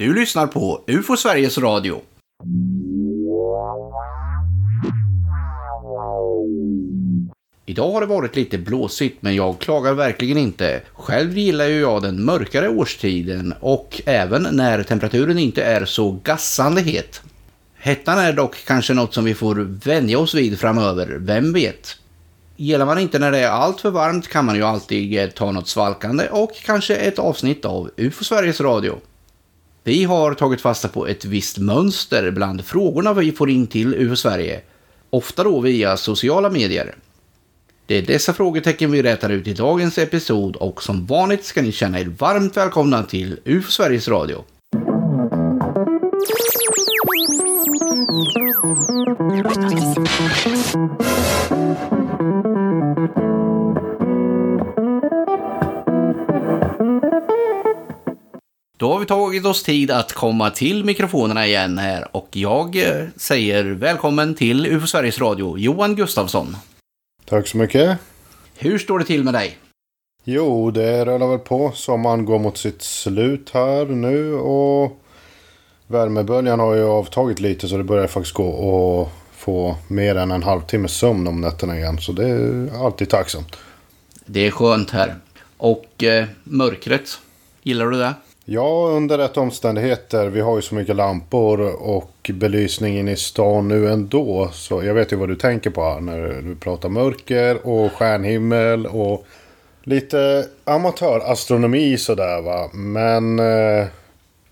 Du lyssnar på UFO Sveriges Radio. Idag har det varit lite blåsigt men jag klagar verkligen inte. Själv gillar ju jag den mörkare årstiden och även när temperaturen inte är så gassande het. Hettan är dock kanske något som vi får vänja oss vid framöver, vem vet? Gillar man inte när det är allt för varmt kan man ju alltid ta något svalkande och kanske ett avsnitt av UFO Sveriges Radio. Vi har tagit fasta på ett visst mönster bland frågorna vi får in till UF Sverige. Ofta då via sociala medier. Det är dessa frågetecken vi rätar ut i dagens episod och som vanligt ska ni känna er varmt välkomna till UF Sveriges Radio. Då har vi tagit oss tid att komma till mikrofonerna igen här och jag eh, säger välkommen till UFO Sveriges Radio, Johan Gustafsson. Tack så mycket. Hur står det till med dig? Jo, det rullar väl på. Sommaren går mot sitt slut här nu och värmeböljan har ju avtagit lite så det börjar faktiskt gå att få mer än en halvtimmes sömn om nätterna igen. Så det är alltid tacksamt. Det är skönt här. Och eh, mörkret, gillar du det? Ja, under rätt omständigheter. Vi har ju så mycket lampor och belysning in i stan nu ändå. Så jag vet ju vad du tänker på här när du pratar mörker och stjärnhimmel och lite amatörastronomi sådär va. Men eh,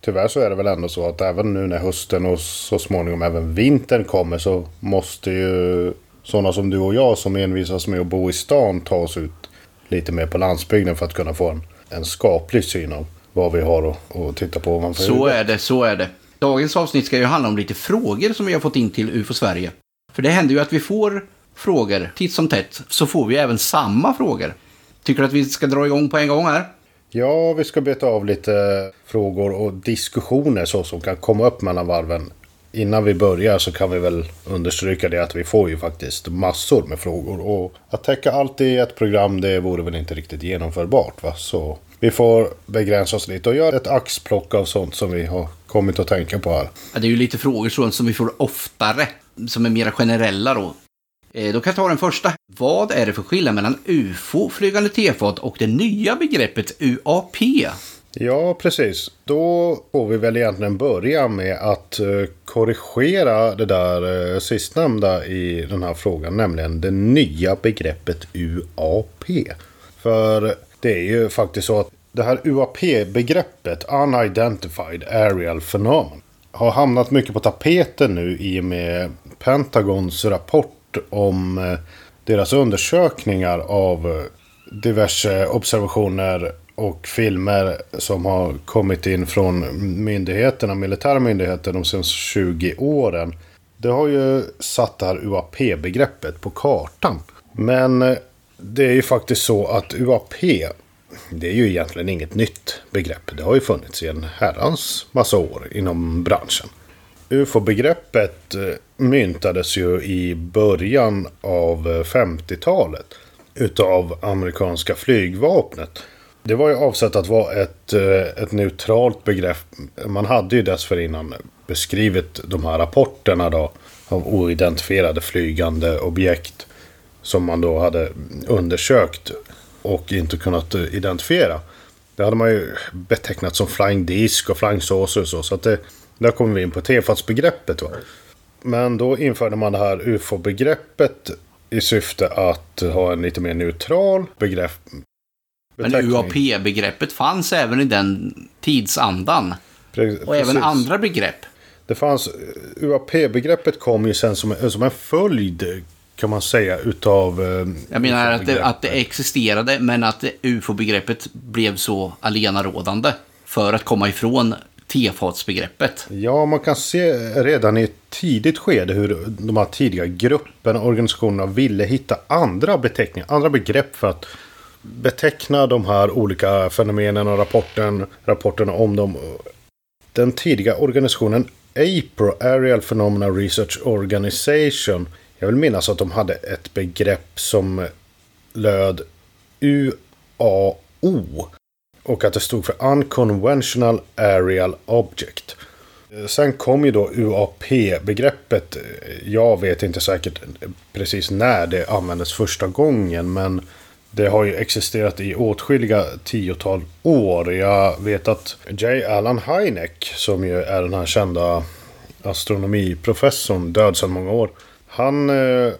tyvärr så är det väl ändå så att även nu när hösten och så småningom även vintern kommer så måste ju sådana som du och jag som envisas med att bo i stan ta oss ut lite mer på landsbygden för att kunna få en, en skaplig syn av vad vi har att, att titta på ovanför Så är det, så är det. Dagens avsnitt ska ju handla om lite frågor som vi har fått in till UFO Sverige. För det händer ju att vi får frågor titt som tätt, så får vi även samma frågor. Tycker du att vi ska dra igång på en gång här? Ja, vi ska beta av lite frågor och diskussioner så som kan komma upp mellan varven. Innan vi börjar så kan vi väl understryka det att vi får ju faktiskt massor med frågor. Och att täcka allt i ett program det vore väl inte riktigt genomförbart. Va? Så vi får begränsa oss lite och göra ett axplock av sånt som vi har kommit att tänka på här. Ja, det är ju lite frågor sånt som vi får oftare, som är mera generella då. Eh, Då kan jag ta den första. Vad är det för skillnad mellan UFO, flygande tefat och det nya begreppet UAP? Ja, precis. Då får vi väl egentligen börja med att eh, korrigera det där eh, sistnämnda i den här frågan, nämligen det nya begreppet UAP. För det är ju faktiskt så att det här UAP-begreppet, Unidentified Aerial Phenomenon, har hamnat mycket på tapeten nu i och med Pentagons rapport om eh, deras undersökningar av eh, diverse observationer och filmer som har kommit in från myndigheterna, militära myndigheter de senaste 20 åren. Det har ju satt det här UAP-begreppet på kartan. Men eh, det är ju faktiskt så att UAP, det är ju egentligen inget nytt begrepp. Det har ju funnits i en herrans massa år inom branschen. UFO-begreppet eh, myntades ju i början av eh, 50-talet utav amerikanska flygvapnet. Det var ju avsett att vara ett, eh, ett neutralt begrepp. Man hade ju dessförinnan beskrivit de här rapporterna då av oidentifierade flygande objekt som man då hade undersökt och inte kunnat eh, identifiera. Det hade man ju betecknat som flying disk och flying saucer och så. Så att det, där kommer vi in på tefatsbegreppet. Va? Men då införde man det här UFO-begreppet i syfte att ha en lite mer neutral begrepp. Men. UAP-begreppet fanns även i den tidsandan. Pre- Och även precis. andra begrepp. Det fanns, UAP-begreppet kom ju sen som, som en följd kan man säga utav... eh, Jag menar att det, att det existerade, men att UFO-begreppet blev så allenarådande för att komma ifrån tefatsbegreppet. Ja, man kan se redan i ett tidigt skede hur de här tidiga grupperna och organisationerna ville hitta andra beteckningar, andra begrepp för att beteckna de här olika fenomenen och rapporten, rapporterna om dem. Den tidiga organisationen APRO, Aerial Phenomena Research Organization. Jag vill minnas att de hade ett begrepp som löd UAO. Och att det stod för Unconventional Aerial Object. Sen kom ju då UAP-begreppet. Jag vet inte säkert precis när det användes första gången. Men det har ju existerat i åtskilliga tiotal år. Jag vet att J. Allan Hynek, som ju är den här kända astronomiprofessorn, död sedan många år. Han eh,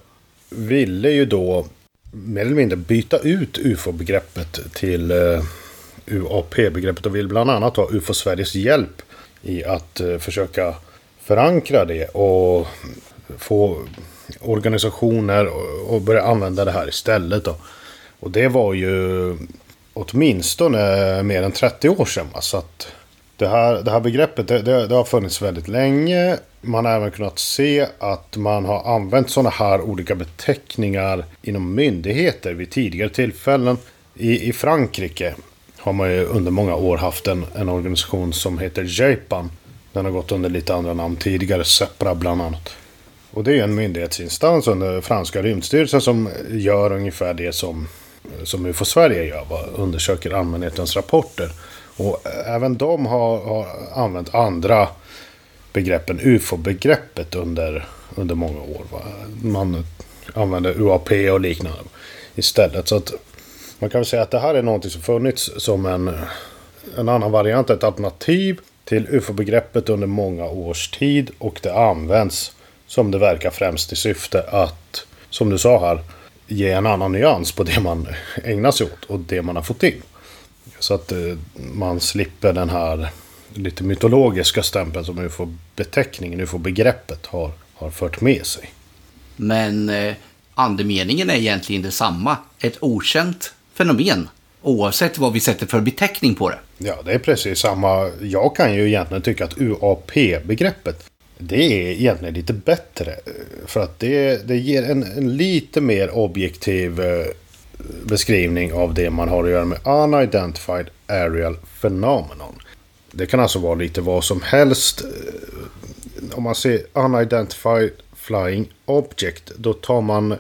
ville ju då mer eller mindre byta ut UFO-begreppet till eh, UAP-begreppet och vill bland annat ha UFO Sveriges hjälp i att eh, försöka förankra det och få organisationer och börja använda det här istället. Då. Och det var ju åtminstone mer än 30 år sedan. Så att det, här, det här begreppet det, det, det har funnits väldigt länge. Man har även kunnat se att man har använt sådana här olika beteckningar inom myndigheter vid tidigare tillfällen. I, i Frankrike har man ju under många år haft en, en organisation som heter JAPAN. Den har gått under lite andra namn tidigare, SEPRA bland annat. Och det är en myndighetsinstans under franska rymdstyrelsen som gör ungefär det som, som UFO Sverige gör. Undersöker allmänhetens rapporter. Och även de har, har använt andra begreppen, UFO-begreppet under, under många år. Va? Man använder UAP och liknande istället. Så att man kan väl säga att det här är någonting som funnits som en, en annan variant, ett alternativ till UFO-begreppet under många års tid. Och det används som det verkar främst i syfte att, som du sa här, ge en annan nyans på det man ägnar sig åt och det man har fått in. Så att eh, man slipper den här lite mytologiska stämpeln som ufo-beteckningen, ufo-begreppet har, har fört med sig. Men eh, andemeningen är egentligen detsamma. Ett okänt fenomen. Oavsett vad vi sätter för beteckning på det. Ja, det är precis samma. Jag kan ju egentligen tycka att UAP-begreppet det är egentligen lite bättre. För att det, det ger en, en lite mer objektiv eh, beskrivning av det man har att göra med Unidentified Aerial Phenomenon. Det kan alltså vara lite vad som helst. Eh, om man ser Unidentified Flying Object, då tar man...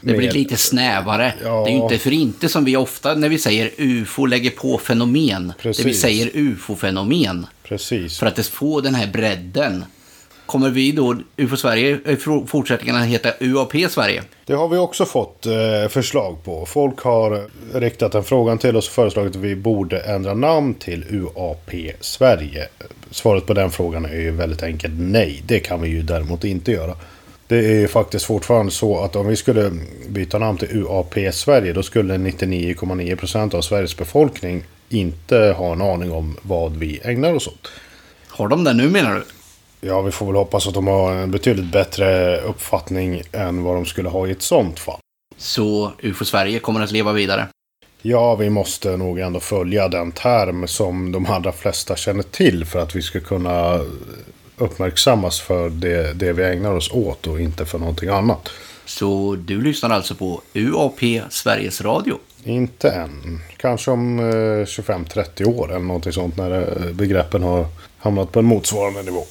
Det blir lite snävare. Ja. Det är ju inte för inte som vi ofta när vi säger UFO lägger på fenomen. Precis. Det vi säger UFO-fenomen. Precis. För att det får den här bredden. Kommer vi då, UFO Sverige, i fortsättningen att heta UAP Sverige? Det har vi också fått eh, förslag på. Folk har riktat en frågan till oss och föreslagit att vi borde ändra namn till UAP Sverige. Svaret på den frågan är ju väldigt enkelt nej. Det kan vi ju däremot inte göra. Det är faktiskt fortfarande så att om vi skulle byta namn till UAP Sverige då skulle 99,9% av Sveriges befolkning inte ha en aning om vad vi ägnar oss åt. Har de det nu menar du? Ja, vi får väl hoppas att de har en betydligt bättre uppfattning än vad de skulle ha i ett sånt fall. Så UFO Sverige kommer att leva vidare? Ja, vi måste nog ändå följa den term som de allra flesta känner till för att vi ska kunna uppmärksammas för det, det vi ägnar oss åt och inte för någonting annat. Så du lyssnar alltså på UAP Sveriges Radio? Inte än. Kanske om 25-30 eh, år eller någonting sånt när eh, begreppen har hamnat på en motsvarande nivå.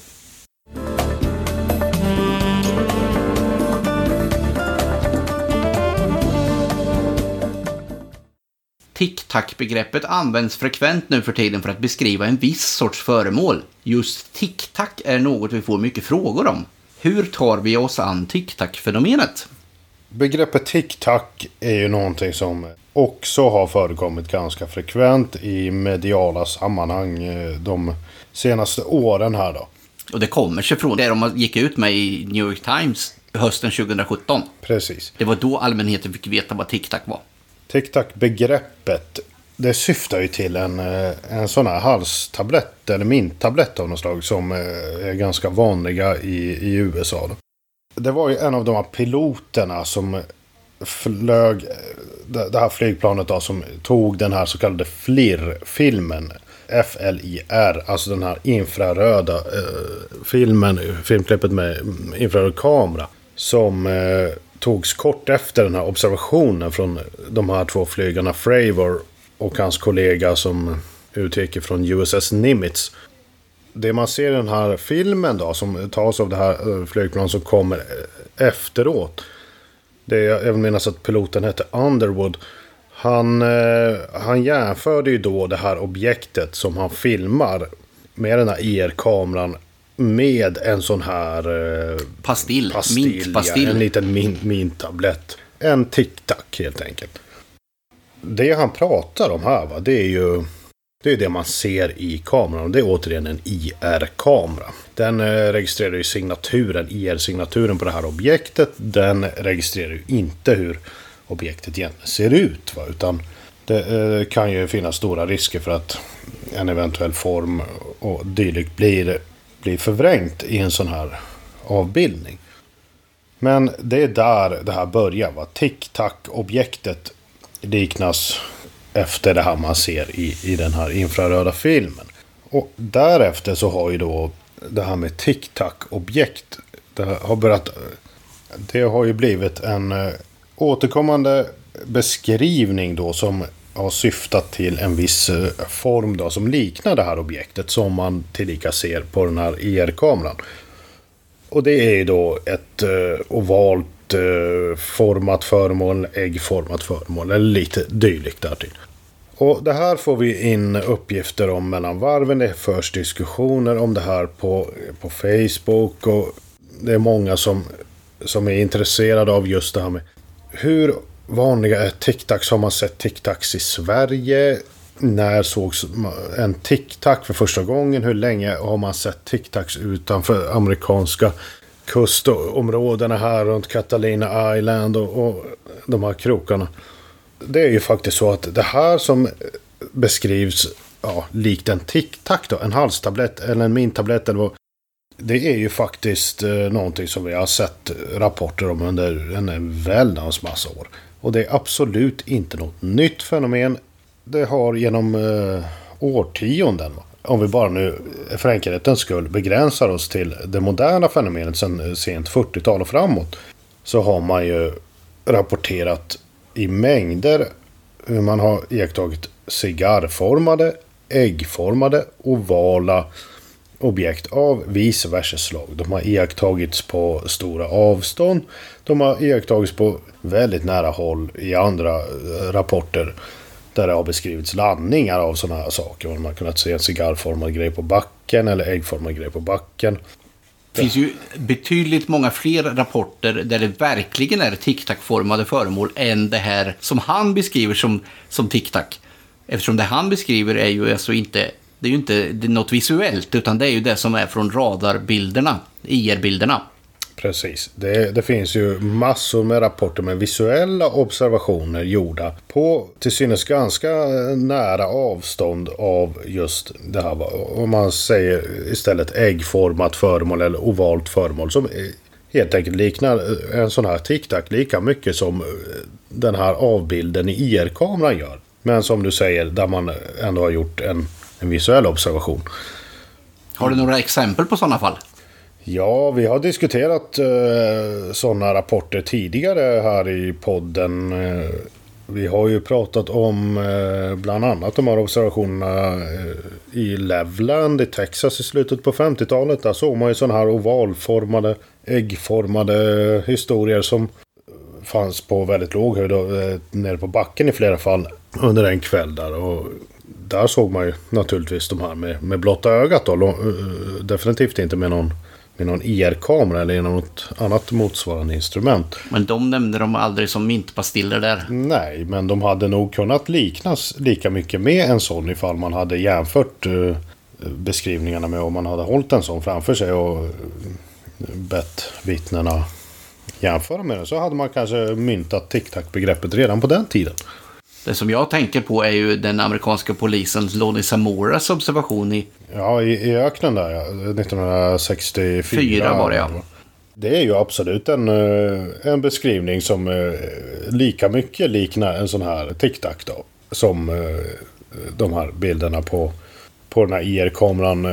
Tic-tac-begreppet används frekvent nu för tiden för att beskriva en viss sorts föremål. Just tic-tac är något vi får mycket frågor om. Hur tar vi oss an tic-tac-fenomenet? Begreppet tic-tac är ju någonting som också har förekommit ganska frekvent i mediala sammanhang eh, de senaste åren här då. Och det kommer sig från det de gick ut med i New York Times hösten 2017. Precis. Det var då allmänheten fick veta vad tic-tac var. Tic-tac-begreppet det syftar ju till en, eh, en sån här halstablett eller minttablett av något slag som eh, är ganska vanliga i, i USA. Då. Det var ju en av de här piloterna som flög eh, det här flygplanet då, som tog den här så kallade FLIR-filmen. FLIR, alltså den här infraröda eh, filmen, filmklippet med infraröd kamera. Som eh, togs kort efter den här observationen från de här två flygarna Fravor och hans kollega som utgick från USS Nimitz. Det man ser i den här filmen då som tas av det här eh, flygplanet som kommer eh, efteråt. Det är, jag vill minnas att piloten hette Underwood. Han, eh, han jämförde ju då det här objektet som han filmar med den här e IR-kameran med en sån här eh, Pastill. pastill. Ja, en liten min, mintablett. En tic-tac helt enkelt. Det han pratar om här va, det är ju det, är det man ser i kameran. Det är återigen en IR-kamera. Den eh, registrerar ju signaturen, IR-signaturen på det här objektet. Den registrerar ju inte hur objektet egentligen ser ut. Va? Utan det eh, kan ju finnas stora risker för att en eventuell form och dylikt blir, blir förvrängt i en sån här avbildning. Men det är där det här börjar. Va? Tic-tac-objektet liknas efter det här man ser i, i den här infraröda filmen. Och därefter så har ju då det här med tic-tac-objekt. Det har börjat... Det har ju blivit en eh, återkommande beskrivning då som har syftat till en viss eh, form då som liknar det här objektet som man tillika ser på den här e IR-kameran. Och det är ju då ett eh, ovalt eh, format föremål, äggformat föremål eller lite dylikt därtill. Och det här får vi in uppgifter om mellan varven. Det förs diskussioner om det här på, på Facebook. Och det är många som, som är intresserade av just det här med hur vanliga är tic-tacs? Har man sett tic-tacs i Sverige? När sågs en tic-tac för första gången? Hur länge har man sett tic-tacs utanför amerikanska kustområdena här runt Catalina Island och, och de här krokarna? Det är ju faktiskt så att det här som beskrivs ja, likt en tic-tac då, en halstablett eller en mintablett eller vad. Det är ju faktiskt eh, någonting som vi har sett rapporter om under en väldans massa år. Och det är absolut inte något nytt fenomen. Det har genom eh, årtionden, om vi bara nu för enkelhetens skull begränsar oss till det moderna fenomenet sedan eh, sent 40-tal och framåt. Så har man ju rapporterat i mängder hur man har iakttagit cigarrformade, äggformade, ovala objekt av vice versa slag. De har iakttagits på stora avstånd. De har iakttagits på väldigt nära håll i andra eh, rapporter. Där det har beskrivits landningar av sådana här saker. Man har kunnat se en cigarrformad grej på backen eller äggformad grej på backen. Det finns ju betydligt många fler rapporter där det verkligen är tic-tac-formade föremål än det här som han beskriver som, som tic-tac. Eftersom det han beskriver är ju alltså inte, det är ju inte något visuellt utan det är ju det som är från radarbilderna, IR-bilderna. Precis. Det, det, finns ju massor med rapporter med visuella observationer gjorda på till synes ganska nära avstånd av just det här. Om man säger istället äggformat föremål eller ovalt föremål som helt enkelt liknar eh, en sån här tic-tac lika mycket som eh, den här avbilden i IR-kameran gör. Men som du säger, där man ändå har gjort en, en visuell observation. Har du några exempel på sådana fall? Ja, vi har diskuterat eh, sådana rapporter tidigare här i podden. Eh, vi har ju pratat om eh, bland annat de här observationerna eh, i Levland i Texas i slutet på 50-talet. Där såg man ju sådana här ovalformade, äggformade historier som fanns på väldigt låg höjd, eh, nere på backen i flera fall under en kväll där. Och där såg man ju naturligtvis de här med, med blotta ögat då. Eh, definitivt inte med någon med någon IR-kamera eller genom något annat motsvarande instrument. Men de nämnde de aldrig som mintpastiller där. Nej, men de hade nog kunnat liknas lika mycket med en sån ifall man hade jämfört uh, beskrivningarna med om man hade hållit en sån framför sig och uh, bett vittnena jämföra med den. Så hade man kanske myntat tic-tac-begreppet redan på den tiden. Det som jag tänker på är ju den amerikanska polisens Lonnie Samoras observation i... Ja, i, i öknen där ja. 1964 Fyra var det ja. Det är ju absolut en, eh, en beskrivning som eh, lika mycket liknar en sån här tic-tac då. Som eh, de här bilderna på, på den här IR-kameran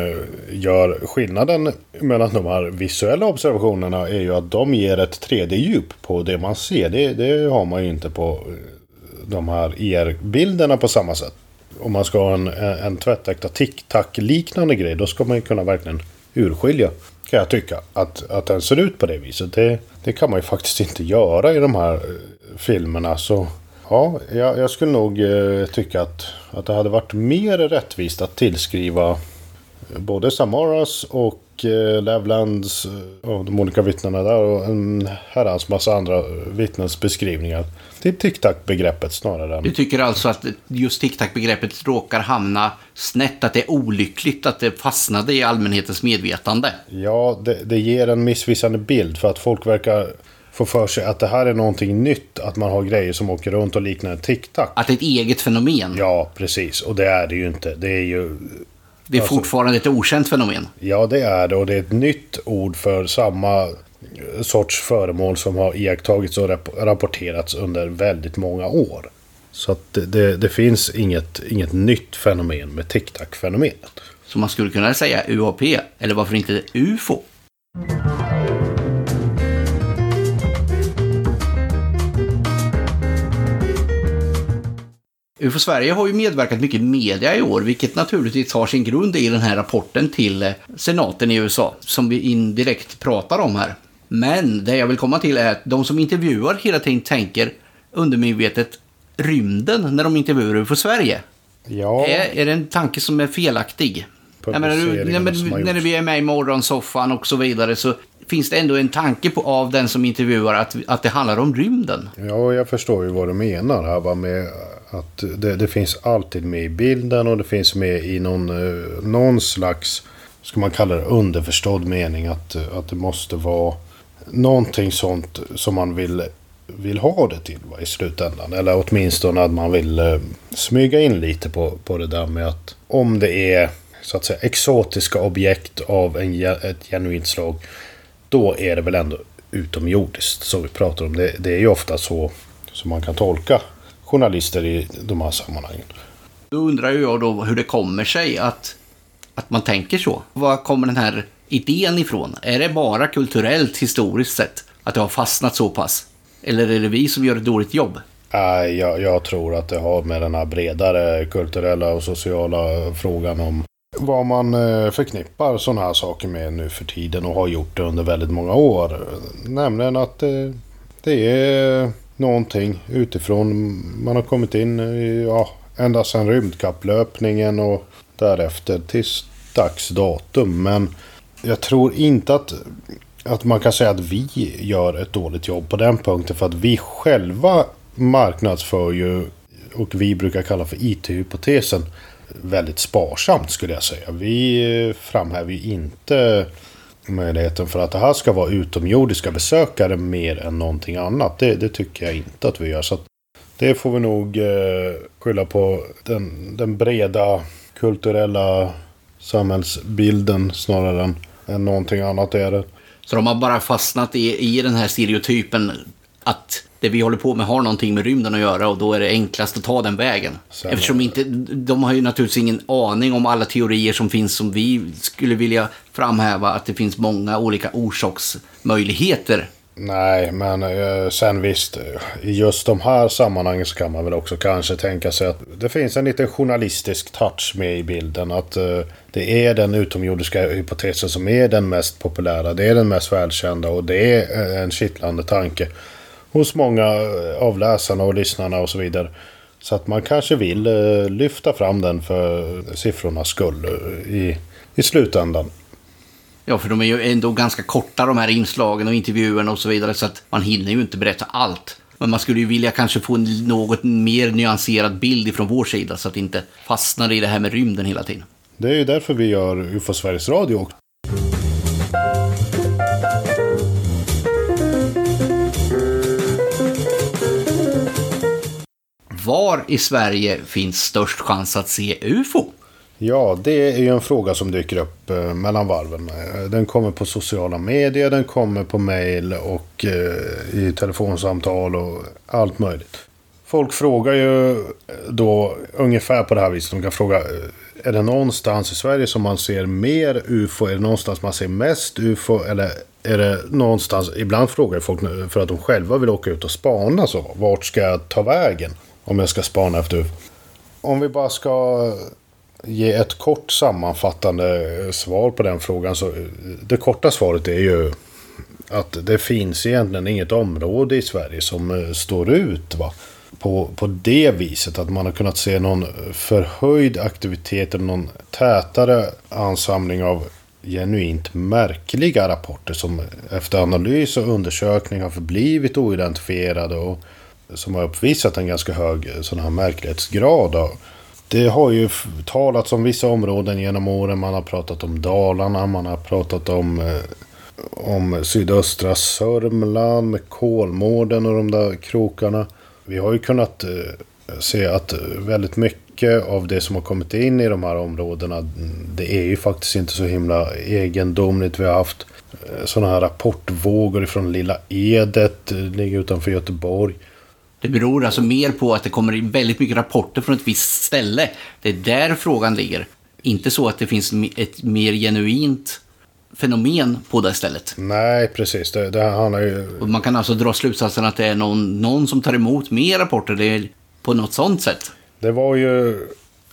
gör. Skillnaden mellan de här visuella observationerna är ju att de ger ett 3D-djup på det man ser. Det, det har man ju inte på de här e IR-bilderna på samma sätt. Om man ska ha en, en tvättäkta tic-tac-liknande grej, då ska man ju kunna verkligen urskilja, kan jag tycka, att, att den ser ut på det viset. Det, det kan man ju faktiskt inte göra i de här eh, filmerna. Så Ja, jag, jag skulle nog eh, tycka att, att det hade varit mer rättvist att tillskriva eh, både Samaras och eh, Levlands eh, och de olika vittnena där och en herrans massa andra vittnens beskrivningar till tic-tac-begreppet snarare. Du tycker alltså att just tic-tac-begreppet råkar hamna snett, att det är olyckligt att det fastnade i allmänhetens medvetande? Ja, det, det ger en missvisande bild för att folk verkar få för sig att det här är någonting nytt. Att man har grejer som åker runt och liknar en tic-tac. Att det är ett eget fenomen? Ja, precis. Och det är det ju inte. Det är ju... Det är alltså, fortfarande ett okänt fenomen? Ja, det är det. Och det är ett nytt ord för samma sorts föremål som har iakttagits och rapporterats under väldigt många år. Så att det, det, det finns inget, inget nytt fenomen med tic-tac-fenomenet. Så man skulle kunna säga UAP, eller varför inte UFO? UFO Sverige har ju medverkat mycket i media i år, vilket naturligtvis har sin grund i den här rapporten till eh, senaten i USA, som vi indirekt pratar om här. Men det jag vill komma till är att de som intervjuar hela tiden tänker undermedvetet rymden när de intervjuar UFO Sverige. Ja. Är, är det en tanke som är felaktig? Jag menar, när, när vi är med i morgonsoffan och så vidare så finns det ändå en tanke på, av den som intervjuar att, att det handlar om rymden. Ja, jag förstår ju vad du menar här va, med att det, det, finns alltid med i bilden och det finns med i någon, eh, någon slags, ska man kalla det, underförstådd mening. Att, eh, att det måste vara någonting sånt som man vill, vill ha det till va, i slutändan. Eller åtminstone att man vill eh, smyga in lite på, på det där med att om det är så att säga exotiska objekt av en, ett genuint slag. Då är det väl ändå utomjordiskt som vi pratar om. Det, det är ju ofta så som man kan tolka journalister i de här sammanhangen. Då undrar jag då hur det kommer sig att, att man tänker så. Var kommer den här idén ifrån? Är det bara kulturellt historiskt sett att det har fastnat så pass? Eller är det vi som gör ett dåligt jobb? Nej, jag, jag tror att det har med den här bredare kulturella och sociala frågan om vad man eh, förknippar sådana här saker med nu för tiden och har gjort det under väldigt många år. Nämligen att eh, det är någonting utifrån. Man har kommit in i, ja, ända sedan rymdkapplöpningen och därefter tills dags datum. Men jag tror inte att, att man kan säga att vi gör ett dåligt jobb på den punkten. För att vi själva marknadsför ju och vi brukar kalla för IT-hypotesen väldigt sparsamt skulle jag säga. Vi framhäver ju inte möjligheten för att det här ska vara utomjordiska besökare mer än någonting annat. Det, det tycker jag inte att vi gör. Så det får vi nog eh, skylla på den, den breda kulturella samhällsbilden snarare än, än någonting annat är det. Så de har bara fastnat i, i den här stereotypen att det vi håller på med har någonting med rymden att göra och då är det enklast att ta den vägen. Sen, Eftersom inte, de har ju naturligtvis ingen aning om alla teorier som finns som vi skulle vilja framhäva att det finns många olika orsaksmöjligheter. Nej, men eh, sen visst, i just de här sammanhangen så kan man väl också kanske tänka sig att det finns en liten journalistisk touch med i bilden. Att eh, det är den utomjordiska hypotesen som är den mest populära, det är den mest välkända och det är en kittlande tanke hos många av läsarna och lyssnarna och så vidare. Så att man kanske vill eh, lyfta fram den för siffrornas skull eh, i, i slutändan. Ja, för de är ju ändå ganska korta de här inslagen och intervjuerna och så vidare så att man hinner ju inte berätta allt. Men man skulle ju vilja kanske få en något mer nyanserad bild ifrån vår sida så att det inte fastnar i det här med rymden hela tiden. Det är ju därför vi gör UFO Sveriges Radio var i Sverige finns störst chans att se UFO? Ja, det är ju en fråga som dyker upp eh, mellan varven. Eh, den kommer på sociala medier, den kommer på mail och eh, i telefonsamtal och allt möjligt. Folk frågar ju då ungefär på det här viset. De kan fråga, är det någonstans i Sverige som man ser mer UFO? Är det någonstans man ser mest UFO? Eller är det någonstans, ibland frågar folk för att de själva vill åka ut och spana så. Vart ska jag ta vägen? Om jag ska spana efter Om vi bara ska ge ett kort sammanfattande svar på den frågan. Så det korta svaret är ju att det finns egentligen inget område i Sverige som eh, står ut. Va? på, på det viset. Att man har kunnat se någon förhöjd aktivitet eller någon tätare ansamling av genuint märkliga rapporter som efter analys och undersökning har förblivit oidentifierade och som har uppvisat en ganska hög eh, sån här märklighetsgrad. Det har ju talats om vissa områden genom åren. Man har pratat om Dalarna, man har pratat om, eh, om sydöstra Sörmland med Kolmården och de där krokarna. Vi har ju kunnat eh, se att eh, väldigt mycket av det som har kommit in i de här områdena mm, det är ju faktiskt inte så himla egendomligt. Vi har haft eh, sådana här rapportvågor från Lilla Edet, eh, ligger utanför Göteborg. Det beror alltså mer på att det kommer in väldigt mycket rapporter från ett visst ställe. Det är där frågan ligger. Inte så att det finns ett mer genuint fenomen på det stället. Nej, precis. Det, det handlar ju... Och man kan alltså dra slutsatsen att det är någon, någon som tar emot mer rapporter det är på något sånt sätt. Det var ju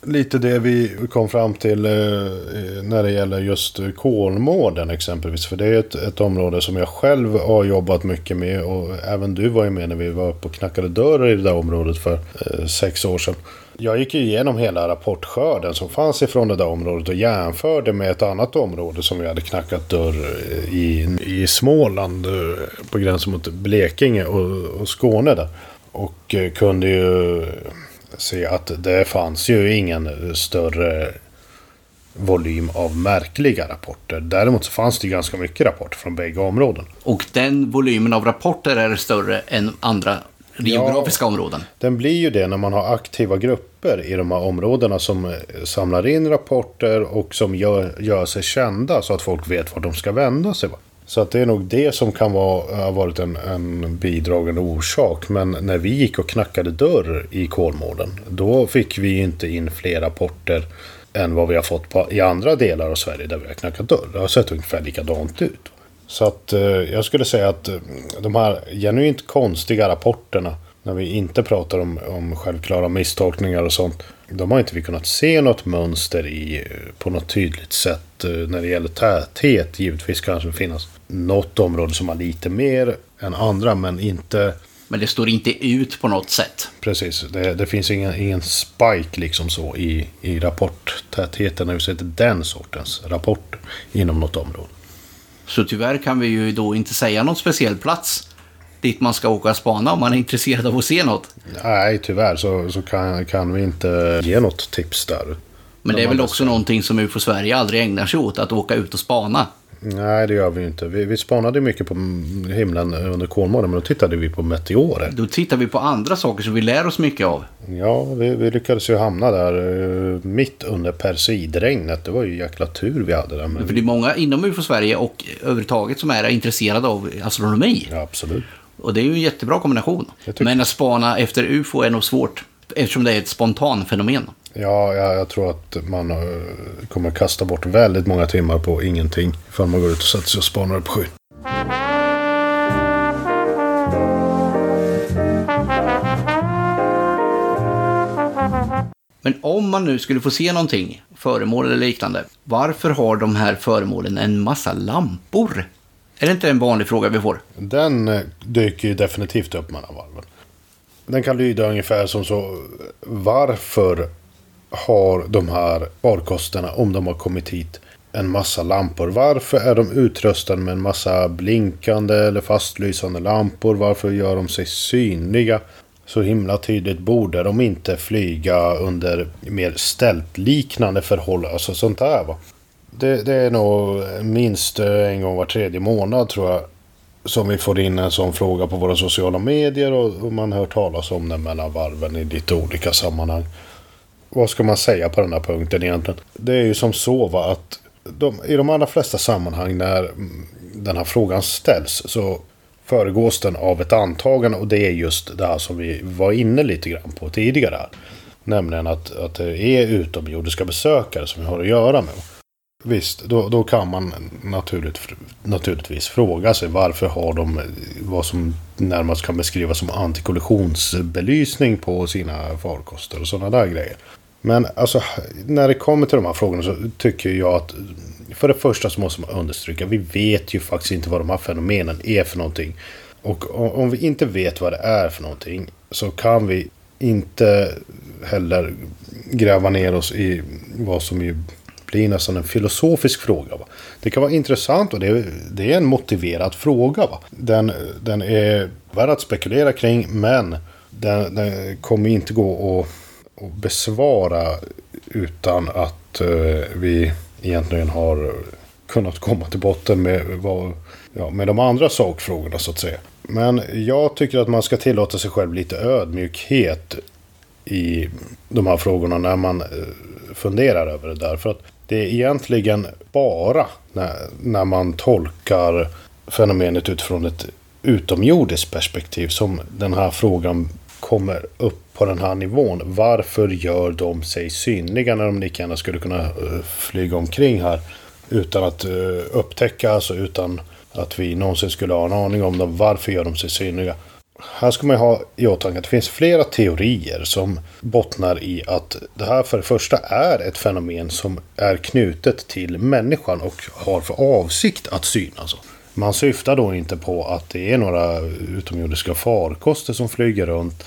lite det vi kom fram till eh, eh, när det gäller just Kolmården exempelvis. För det är ett, ett område som jag själv har jobbat mycket med och även du var ju med när vi var uppe och knackade dörr i det där området för eh, sex år sedan. Jag gick igenom hela rapportskörden som fanns ifrån det där området och jämförde med ett annat område som vi hade knackat dörr i, i Småland på gränsen mot Blekinge och, och Skåne där. Och kunde ju se att det fanns ju ingen större volym av märkliga rapporter. Däremot så fanns det ganska mycket rapporter från bägge områden. Och den volymen av rapporter är större än andra geografiska ja, områden? Den blir ju det när man har aktiva grupper i de här områdena som eh, samlar in rapporter och som gör, gör sig kända så att folk vet var de ska vända sig. Så att det är nog det som kan vara, ha varit en, en bidragande orsak. Men när vi gick och knackade dörr i Kolmården, då fick vi inte in fler rapporter än vad vi har fått på, i andra delar av Sverige där vi har knackat dörr. Det har sett ungefär likadant ut. Så att eh, jag skulle säga att eh, de här genuint konstiga rapporterna, när vi inte pratar om, om självklara misstolkningar och sånt, de har inte vi kunnat se något mönster i eh, på något tydligt sätt när det gäller täthet. Givetvis kanske det finnas något område som har lite mer än andra, men inte... Men det står inte ut på något sätt. Precis, det, det finns ingen, ingen spike liksom så i, i rapporttätheten när vi sätter den sortens rapporter inom något område. Så tyvärr kan vi ju då inte säga någon speciell plats dit man ska åka och spana om man är intresserad av att se något. Nej, tyvärr så, så kan, kan vi inte ge något tips där. Men det är väl också någonting som UFO Sverige aldrig ägnar sig åt, att åka ut och spana. Nej, det gör vi inte. Vi, vi spanade mycket på himlen under Kolmården, men då tittade vi på meteorer. Då tittar vi på andra saker som vi lär oss mycket av. Ja, vi, vi lyckades ju hamna där uh, mitt under persidregnet. Det var ju jäkla tur vi hade där. Men... För det är många inom UFO Sverige och överhuvudtaget som är intresserade av astronomi. Ja, absolut. Och det är ju en jättebra kombination. Men att spana efter UFO är nog svårt. Eftersom det är ett spontanfenomen. Ja, jag, jag tror att man kommer kasta bort väldigt många timmar på ingenting. Ifall man går ut och sätter sig och spanar på skyn. Men om man nu skulle få se någonting, föremål eller liknande, varför har de här föremålen en massa lampor? Är det inte en vanlig fråga vi får? Den eh, dyker ju definitivt upp mellan varven. Den kan lyda ungefär som så. Varför har de här farkosterna, om de har kommit hit, en massa lampor? Varför är de utrustade med en massa blinkande eller fastlysande lampor? Varför gör de sig synliga? Så himla tydligt borde de inte flyga under mer stältliknande förhållanden. Alltså sånt där va. Det, det, är nog minst en gång var tredje månad tror jag. Som vi får in en sån fråga på våra sociala medier och, och man hör talas om den mellan varven i lite olika sammanhang. Vad ska man säga på den här punkten egentligen? Det är ju som så va att de, i de allra flesta sammanhang när den här frågan ställs så föregås den av ett antagande och det är just det här som vi var inne lite grann på tidigare. Här. Nämligen att, att det är utomjordiska besökare som vi har att göra med. Visst, då, då kan man naturligt, naturligtvis fråga sig varför har de vad som närmast kan beskrivas som antikollisionsbelysning på sina farkoster och sådana där grejer. Men alltså, när det kommer till de här frågorna så tycker jag att för det första så måste man understryka, vi vet ju faktiskt inte vad de här fenomenen är för någonting. Och om vi inte vet vad det är för någonting så kan vi inte heller gräva ner oss i vad som ju blir nästan en filosofisk fråga. Va? Det kan vara intressant och det är, det är en motiverad fråga. Va? Den, den är värd att spekulera kring men den, den kommer inte gå att, att besvara utan att eh, vi egentligen har kunnat komma till botten med, vad, ja, med de andra sakfrågorna så att säga. Men jag tycker att man ska tillåta sig själv lite ödmjukhet i de här frågorna när man eh, funderar över det där. För att det är egentligen bara när, när man tolkar fenomenet utifrån ett utomjordiskt perspektiv som den här frågan kommer upp på den här nivån. Varför gör de sig synliga när de lika gärna skulle kunna eh, flyga omkring här utan att eh, upptäckas alltså utan att vi någonsin skulle ha en aning om dem. Varför gör de sig synliga? Här ska man ha i åtanke att det finns flera teorier som bottnar i att det här för det första är ett fenomen som är knutet till människan och har för avsikt att synas. Man syftar då inte på att det är några utomjordiska farkoster som flyger runt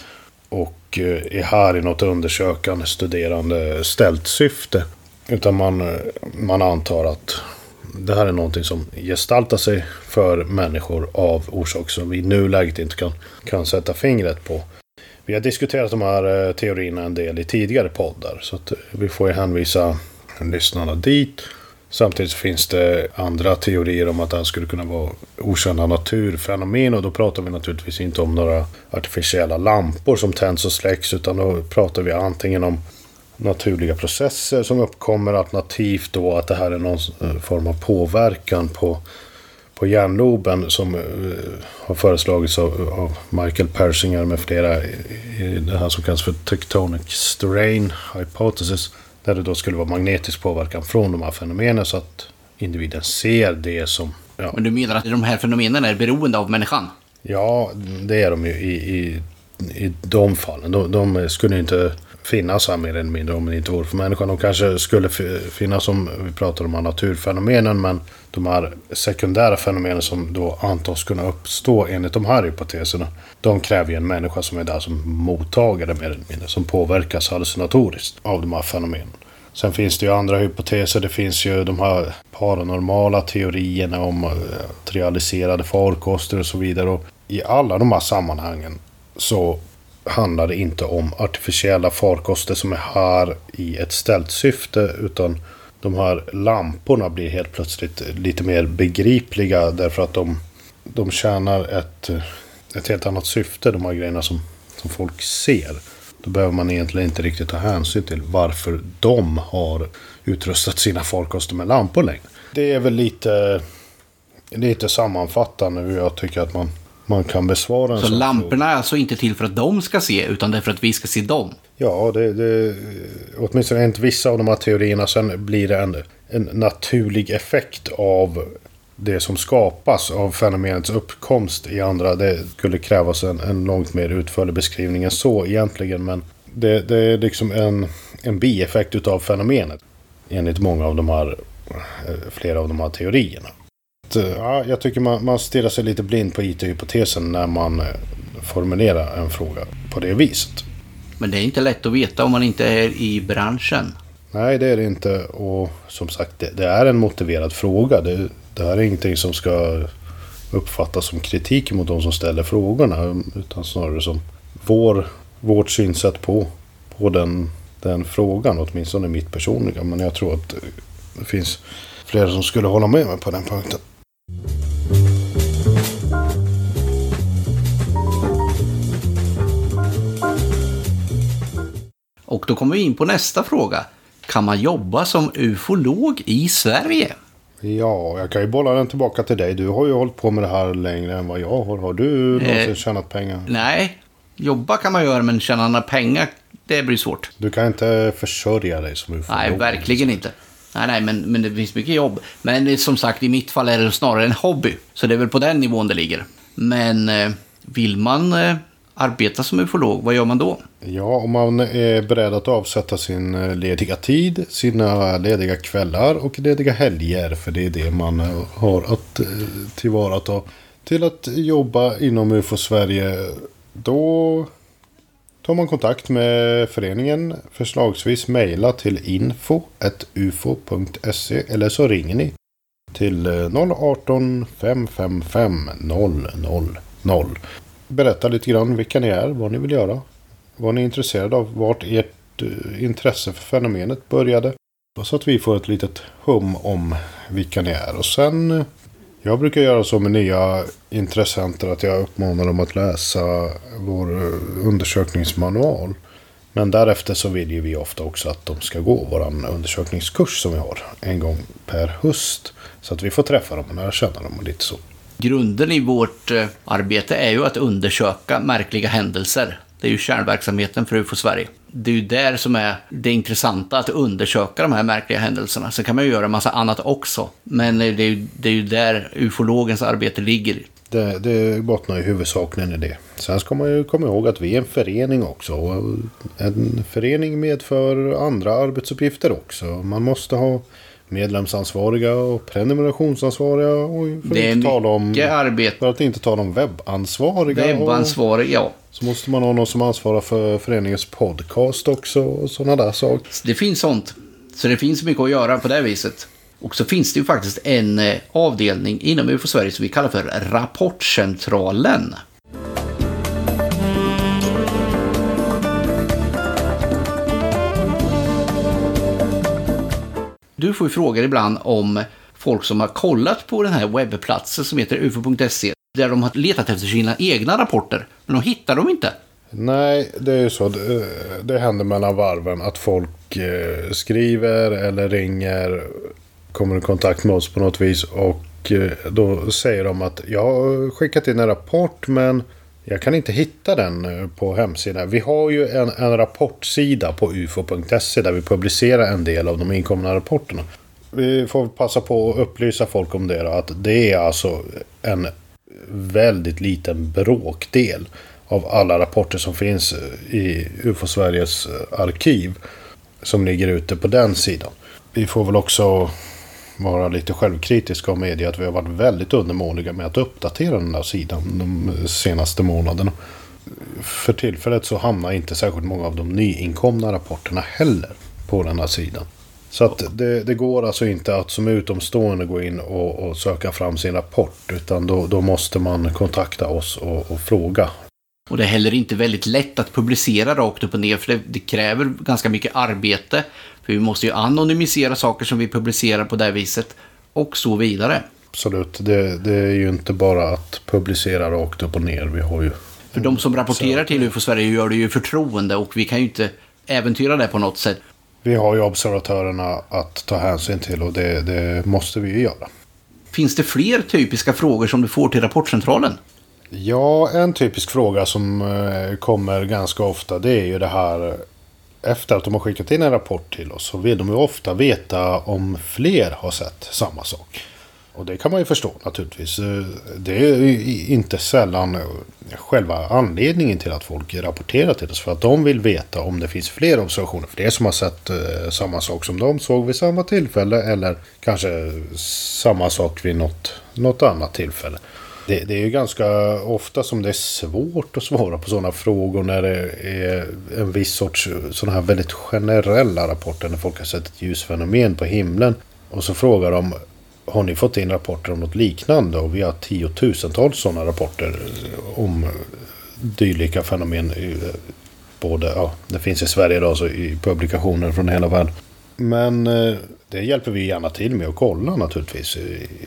och eh, är här i något undersökande, studerande, ställt syfte. Utan man, man antar att det här är någonting som gestaltar sig för människor av orsaker som vi i nuläget inte kan, kan sätta fingret på. Vi har diskuterat de här eh, teorierna en del i tidigare poddar. Så att eh, vi får ju hänvisa lyssnarna dit. Samtidigt finns det andra teorier om att det här skulle kunna vara okända naturfenomen. Och då pratar vi naturligtvis inte om några artificiella lampor som tänds och släcks. Utan då pratar vi antingen om naturliga processer som uppkommer alternativt då att det här är någon eh, form av påverkan på, på hjärnloben som eh, har föreslagits av, av, Michael Persinger med flera i det här som kallas för tectonic strain hypothesis. Där det då skulle vara magnetisk påverkan från de här fenomenen så att individen ser det som... Ja. Men du menar att de här fenomenen är beroende av människan? Ja, det är de ju i, i, i de fallen. De, de skulle inte finnas här mer eller mindre om det inte vore för människan. De kanske skulle finnas om vi pratar om naturfenomenen men de här sekundära fenomenen som då antas kunna uppstå enligt de här hypoteserna. De kräver ju en människa som är där som mottagare mer eller mindre. Som påverkas hallucinatoriskt av de här fenomenen. Sen finns det ju andra hypoteser. Det finns ju de här paranormala teorierna om eh, trialiserade farkoster och så vidare. Och I alla de här sammanhangen så handlar det inte om artificiella farkoster som är här i ett ställt syfte utan de här lamporna blir helt plötsligt lite mer begripliga därför att de, de tjänar ett, ett helt annat syfte, de här grejerna som, som folk ser. Då behöver man egentligen inte riktigt ta hänsyn till varför de har utrustat sina farkoster med lampor längre. Det är väl lite, lite sammanfattande hur jag tycker att man man kan besvara en Så lamporna är alltså inte till för att de ska se, utan det är för att vi ska se dem? Ja, det, det, åtminstone inte vissa av de här teorierna. Sen blir det en, en naturlig effekt av det som skapas av fenomenets uppkomst i andra. Det skulle krävas en, en långt mer utförlig beskrivning än så egentligen. Men det, det är liksom en, en bieffekt utav fenomenet. Enligt många av de här, eh, flera av de här teorierna. Eh, ja, jag tycker man, man stirrar sig lite blind på IT-hypotesen när man eh, formulerar en fråga på det viset. Men det är inte lätt att veta om man inte är i branschen. Nej, det är det inte. Och som sagt, det, det är en motiverad fråga. Det, det här är ingenting som ska uppfattas som kritik mot de som ställer frågorna. Utan snarare som vår, vårt synsätt på, på den, den frågan. Åtminstone mitt personliga. Men jag tror att det finns flera som skulle hålla med mig på den punkten. Och då kommer vi in på nästa fråga. Kan man jobba som ufolog i Sverige? Ja, jag kan ju bolla den tillbaka till dig. Du har ju hållit på med det här längre än vad jag har. Har du någonsin eh, tjänat pengar? Nej, jobba kan man göra men tjäna några pengar, det blir svårt. Du kan inte försörja dig som ufolog? Nej, verkligen inte. Nej, nej, men, men det finns mycket jobb. Men som sagt, i mitt fall är det snarare en hobby. Så det är väl på den nivån det ligger. Men eh, vill man eh, arbeta som ufolog, vad gör man då? Ja, om man är beredd att avsätta sin eh, lediga tid, sina lediga kvällar och lediga helger. För det är det man eh, har att eh, tillvarata. Till att jobba inom UFO Sverige, då, tar man kontakt med föreningen. Förslagsvis mejla till info.ufo.se eller så ringer ni till 018 555 000. Berätta lite grann vilka ni är, vad ni vill göra, vad ni är intresserade av, vart ert eh, intresse för fenomenet började. Så att vi får ett litet hum om vilka ni är. Och sen, eh, jag brukar göra så med nya intressenter att jag uppmanar dem att läsa vår eh, undersökningsmanual. Men därefter så vill ju vi ofta också att de ska gå vår undersökningskurs som vi har en gång per höst. Så att vi får träffa dem och lära känna dem och lite så. Grunden i vårt arbete är ju att undersöka märkliga händelser. Det är ju kärnverksamheten för UFO Sverige. Det är ju där som är det intressanta, att undersöka de här märkliga händelserna. Sen kan man ju göra en massa annat också. Men det är ju, det är ju där ufologens arbete ligger. Det, det bottnar ju huvudsakligen i det. Sen ska man ju komma ihåg att vi är en förening också. En förening medför andra arbetsuppgifter också. Man måste ha medlemsansvariga och prenumerationsansvariga. Och för, Det är inte tala om, arbete. för att inte tala om webbansvariga. Webbansvarig, ja. Så måste man ha någon som ansvarar för föreningens podcast också och sådana där saker. Det finns sånt. Så det finns mycket att göra på det viset. Och så finns det ju faktiskt en eh, avdelning inom UFO Sverige som vi kallar för Rapportcentralen. Du får ju frågor ibland om folk som har kollat på den här webbplatsen som heter ufo.se där de har letat efter sina egna rapporter, men de hittar dem inte. Nej, det är ju så. Det, det händer mellan varven att folk eh, skriver eller ringer, kommer i kontakt med oss på något vis och eh, då säger de att jag har skickat in en rapport men jag kan inte hitta den eh, på hemsidan. Vi har ju en, en rapportsida på ufo.se där vi publicerar en del av de inkomna rapporterna. Vi får passa på att upplysa folk om det då, att det är alltså en väldigt liten bråkdel av alla rapporter som finns eh, i UFO Sveriges eh, arkiv som ligger ute på den sidan. Vi får väl också vara lite självkritiska och medge att vi har varit väldigt undermåliga med att uppdatera den där sidan de senaste månaderna. För tillfället så hamnar inte särskilt många av de nyinkomna rapporterna heller på den här sidan. Så att det, det går alltså inte att som utomstående gå in och, och söka fram sin rapport. Utan då, då måste man kontakta oss och, och fråga. Och det är heller inte väldigt lätt att publicera rakt upp och ner för det, det kräver ganska mycket arbete. För vi måste ju anonymisera saker som vi publicerar på det viset och så vidare. Absolut, det, det är ju inte bara att publicera rakt upp och ner. Vi har ju... För de som rapporterar till UFO Sverige gör det ju i förtroende och vi kan ju inte äventyra det på något sätt. Vi har ju observatörerna att ta hänsyn till och det, det måste vi ju göra. Finns det fler typiska frågor som du får till Rapportcentralen? Ja, en typisk fråga som eh, kommer ganska ofta det är ju det här efter att de har skickat in en rapport till oss så vill de ju ofta veta om fler har sett samma sak. Och det kan man ju förstå naturligtvis. Eh, det är ju inte sällan eh, själva anledningen till att folk rapporterar till oss. För att de vill veta om det finns fler observationer. Fler som har sett eh, samma sak som de såg vid samma tillfälle. Eller kanske samma sak vid något, något annat tillfälle. Det, det är ju ganska ofta som det är svårt att svara på sådana frågor när det är en viss sorts sådana här väldigt generella rapporter. När folk har sett ett ljusfenomen på himlen. Och så frågar de har ni fått in rapporter om något liknande? Och vi har tiotusentals sådana rapporter om dylika fenomen. Både, ja, det finns i Sverige då, så i publikationer från hela världen. Men eh, det hjälper vi gärna till med att kolla naturligtvis.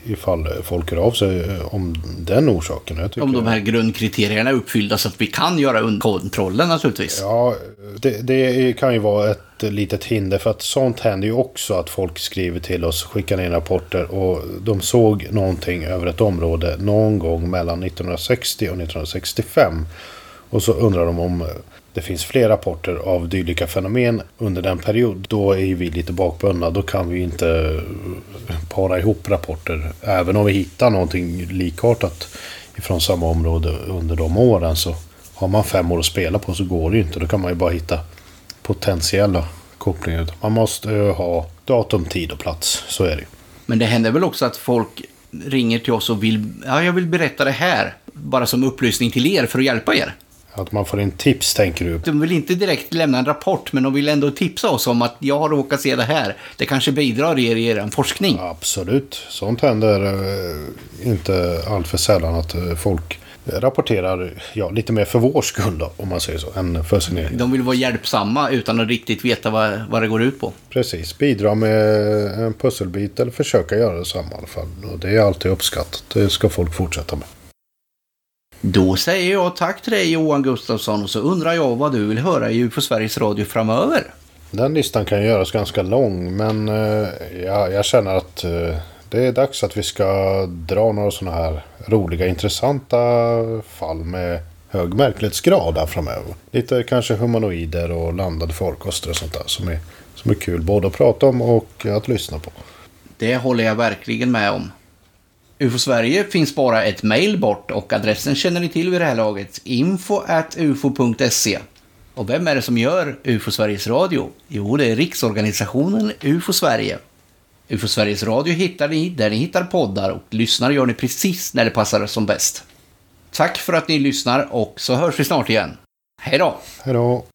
Ifall folk hör av sig eh, om den orsaken. Om de här grundkriterierna är uppfyllda så att vi kan göra kontrollen naturligtvis. Ja, det, det kan ju vara ett litet hinder för att sånt händer ju också att folk skriver till oss, skickar in rapporter och de såg någonting över ett område någon gång mellan 1960 och 1965. Och så undrar de om eh, det finns fler rapporter av dylika fenomen under den period. Då är ju vi lite bakbundna. Då kan vi inte eh, para ihop rapporter. Även om vi hittar någonting likartat från samma område under de åren så har man fem år att spela på så går det ju inte. Då kan man ju bara hitta potentiella kopplingar. Man måste ju ha datum, tid och plats. Så är det ju. Men det händer väl också att folk ringer till oss och vill, ja jag vill berätta det här, bara som upplysning till er för att hjälpa er. Att man får in tips tänker du? De vill inte direkt lämna en rapport, men de vill ändå tipsa oss om att jag har råkat se det här. Det kanske bidrar er i er forskning. Absolut. Sånt händer eh, inte allt för sällan att eh, folk rapporterar ja, lite mer för vår skull då, om man säger så, än för sin egen. De vill vara hjälpsamma utan att riktigt veta vad, vad det går ut på. Precis, bidra med en pusselbit eller försöka göra detsamma i alla fall. Och det är alltid uppskattat. Det ska folk fortsätta med. Då säger jag tack till dig Johan Gustafsson och så undrar jag vad du vill höra i UFO Sveriges Radio framöver. Den listan kan göras ganska lång men eh, ja, jag känner att eh, det är dags att vi ska dra några sådana här roliga intressanta fall med hög märklighetsgrad här framöver. Lite kanske humanoider och landade farkoster och sånt där som är, som är kul både att prata om och att lyssna på. Det håller jag verkligen med om. UFO Sverige finns bara ett mejl bort och adressen känner ni till vid det här laget. info at ufo.se Och vem är det som gör UFO Sveriges Radio? Jo, det är riksorganisationen UFO Sverige. UFO Sveriges Radio hittar ni där ni hittar poddar och lyssnar gör ni precis när det passar som bäst. Tack för att ni lyssnar och så hörs vi snart igen. Hej då! Hej då!